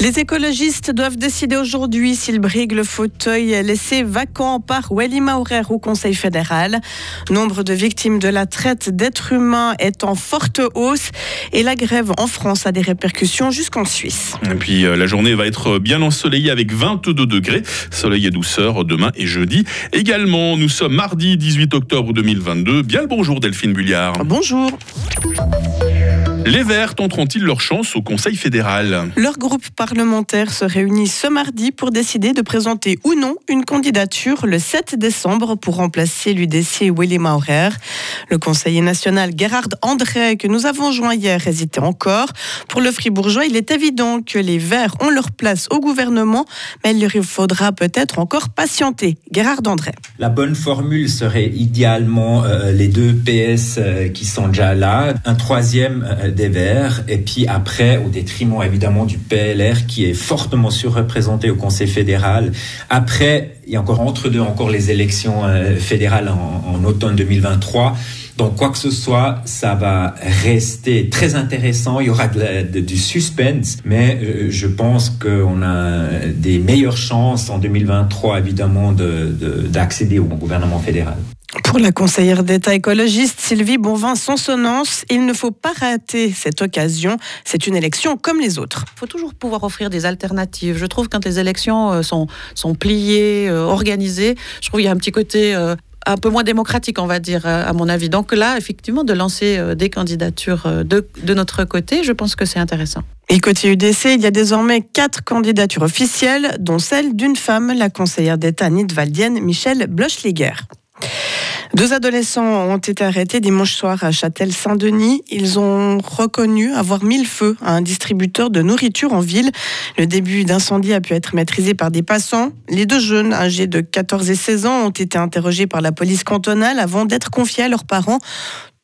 Les écologistes doivent décider aujourd'hui s'ils briguent le fauteuil laissé vacant par Wally Maurer au Conseil fédéral. Nombre de victimes de la traite d'êtres humains est en forte hausse et la grève en France a des répercussions jusqu'en Suisse. Et puis euh, la journée va être bien ensoleillée avec 22 degrés, soleil et douceur demain et jeudi. Également, nous sommes mardi 18 octobre 2022. Bien le bonjour Delphine Bulliard. Bonjour. Les Verts tenteront-ils leur chance au Conseil fédéral Leur groupe parlementaire se réunit ce mardi pour décider de présenter ou non une candidature le 7 décembre pour remplacer l'UDC Willy Maurer. Le conseiller national Gérard André, que nous avons joint hier, hésitait encore. Pour le Fribourgeois, il est évident que les Verts ont leur place au gouvernement, mais il leur faudra peut-être encore patienter. Gérard André. La bonne formule serait idéalement euh, les deux PS euh, qui sont déjà là, un troisième euh, des Verts, et puis après, au détriment évidemment du PLR qui est fortement surreprésenté au Conseil fédéral. Après, il y a encore entre deux encore les élections euh, fédérales en, automne 2023. Donc, quoi que ce soit, ça va rester très intéressant. Il y aura du suspense, mais euh, je pense qu'on a des meilleures chances en 2023, évidemment, d'accéder de, au gouvernement fédéral. Pour la conseillère d'État écologiste Sylvie Bonvin-Sonsonance, il ne faut pas rater cette occasion. C'est une élection comme les autres. Il faut toujours pouvoir offrir des alternatives. Je trouve quand les élections euh, sont, sont pliées, euh, organisées, je trouve qu'il y a un petit côté euh, un peu moins démocratique, on va dire, à mon avis. Donc là, effectivement, de lancer des candidatures de, de notre côté, je pense que c'est intéressant. Et côté UDC, il y a désormais quatre candidatures officielles, dont celle d'une femme, la conseillère d'État nidwaldienne Michelle Blochliger. Deux adolescents ont été arrêtés dimanche soir à Châtel-Saint-Denis. Ils ont reconnu avoir mis le feu à un distributeur de nourriture en ville. Le début d'incendie a pu être maîtrisé par des passants. Les deux jeunes, âgés de 14 et 16 ans, ont été interrogés par la police cantonale avant d'être confiés à leurs parents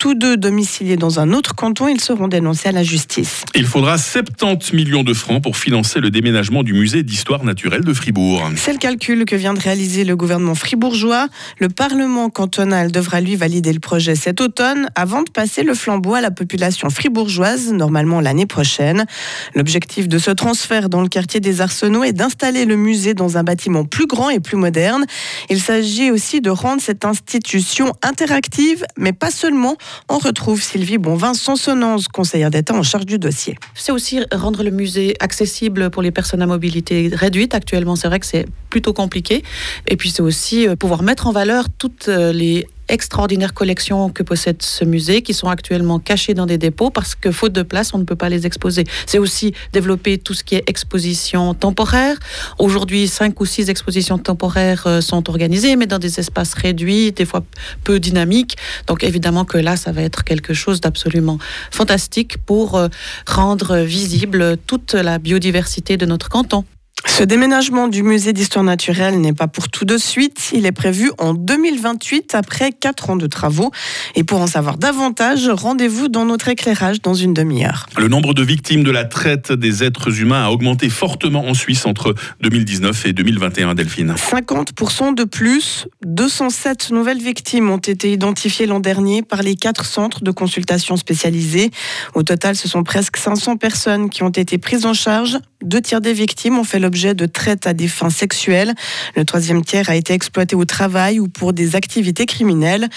tous deux domiciliés dans un autre canton, ils seront dénoncés à la justice. Il faudra 70 millions de francs pour financer le déménagement du musée d'histoire naturelle de Fribourg. C'est le calcul que vient de réaliser le gouvernement fribourgeois. Le Parlement cantonal devra lui valider le projet cet automne avant de passer le flambeau à la population fribourgeoise, normalement l'année prochaine. L'objectif de ce transfert dans le quartier des Arsenaux est d'installer le musée dans un bâtiment plus grand et plus moderne. Il s'agit aussi de rendre cette institution interactive, mais pas seulement on retrouve Sylvie Bonvin, Sonsonance, conseillère d'État en charge du dossier. C'est aussi rendre le musée accessible pour les personnes à mobilité réduite. Actuellement, c'est vrai que c'est plutôt compliqué. Et puis, c'est aussi euh, pouvoir mettre en valeur toutes euh, les extraordinaires collections que possède ce musée, qui sont actuellement cachées dans des dépôts parce que faute de place, on ne peut pas les exposer. C'est aussi développer tout ce qui est exposition temporaire. Aujourd'hui, cinq ou six expositions temporaires euh, sont organisées, mais dans des espaces réduits, des fois peu dynamiques. Donc évidemment que là, ça va être quelque chose d'absolument fantastique pour euh, rendre visible toute la biodiversité de notre canton. Ce déménagement du musée d'histoire naturelle n'est pas pour tout de suite. Il est prévu en 2028 après quatre ans de travaux. Et pour en savoir davantage, rendez-vous dans notre éclairage dans une demi-heure. Le nombre de victimes de la traite des êtres humains a augmenté fortement en Suisse entre 2019 et 2021, Delphine. 50% de plus. 207 nouvelles victimes ont été identifiées l'an dernier par les quatre centres de consultation spécialisés. Au total, ce sont presque 500 personnes qui ont été prises en charge. Deux tiers des victimes ont fait l'objet de traite à des fins sexuelles. Le troisième tiers a été exploité au travail ou pour des activités criminelles.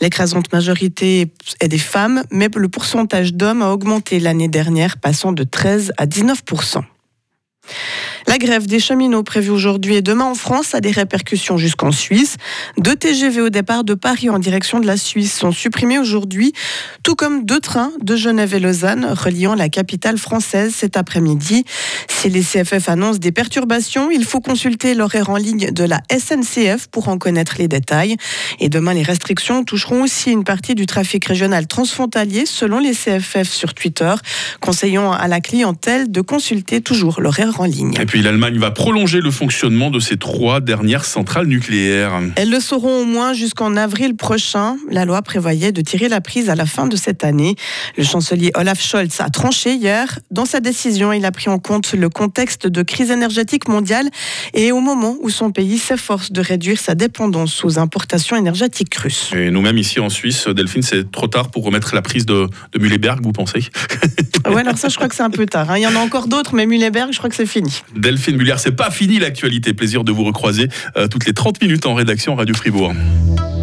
L'écrasante majorité est des femmes, mais le pourcentage d'hommes a augmenté l'année dernière, passant de 13 à 19 la grève des cheminots prévue aujourd'hui et demain en France a des répercussions jusqu'en Suisse. Deux TGV au départ de Paris en direction de la Suisse sont supprimés aujourd'hui, tout comme deux trains de Genève et Lausanne reliant la capitale française cet après-midi. Si les CFF annoncent des perturbations, il faut consulter l'horaire en ligne de la SNCF pour en connaître les détails. Et demain, les restrictions toucheront aussi une partie du trafic régional transfrontalier selon les CFF sur Twitter, conseillant à la clientèle de consulter toujours l'horaire en ligne. Puis l'Allemagne va prolonger le fonctionnement de ses trois dernières centrales nucléaires. Elles le seront au moins jusqu'en avril prochain. La loi prévoyait de tirer la prise à la fin de cette année. Le chancelier Olaf Scholz a tranché hier. Dans sa décision, il a pris en compte le contexte de crise énergétique mondiale et au moment où son pays s'efforce de réduire sa dépendance aux importations énergétiques russes. Et nous-mêmes ici en Suisse, Delphine, c'est trop tard pour remettre la prise de, de Mühleberg, vous pensez? Ouais, alors ça, je crois que c'est un peu tard. hein. Il y en a encore d'autres, mais Mühleberg, je crois que c'est fini. Delphine Muller, c'est pas fini l'actualité. Plaisir de vous recroiser euh, toutes les 30 minutes en rédaction Radio Fribourg.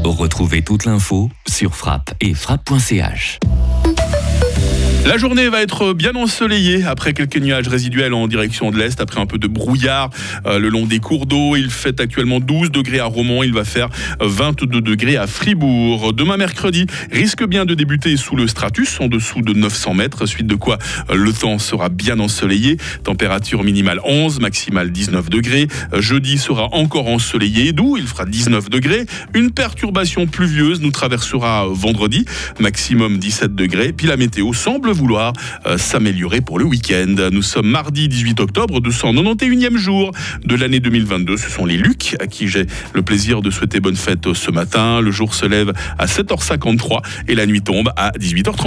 Retrouvez toute l'info sur frappe et frappe.ch. La journée va être bien ensoleillée après quelques nuages résiduels en direction de l'Est, après un peu de brouillard euh, le long des cours d'eau. Il fait actuellement 12 degrés à Romont, il va faire 22 degrés à Fribourg. Demain mercredi risque bien de débuter sous le stratus, en dessous de 900 mètres, suite de quoi euh, le temps sera bien ensoleillé. Température minimale 11, maximale 19 degrés. Jeudi sera encore ensoleillé, d'où il fera 19 degrés. Une perturbation pluvieuse nous traversera vendredi, maximum 17 degrés. Puis la météo semble vouloir euh, s'améliorer pour le week-end. Nous sommes mardi 18 octobre, 291e jour de l'année 2022. Ce sont les Lucs à qui j'ai le plaisir de souhaiter bonne fête ce matin. Le jour se lève à 7h53 et la nuit tombe à 18h30.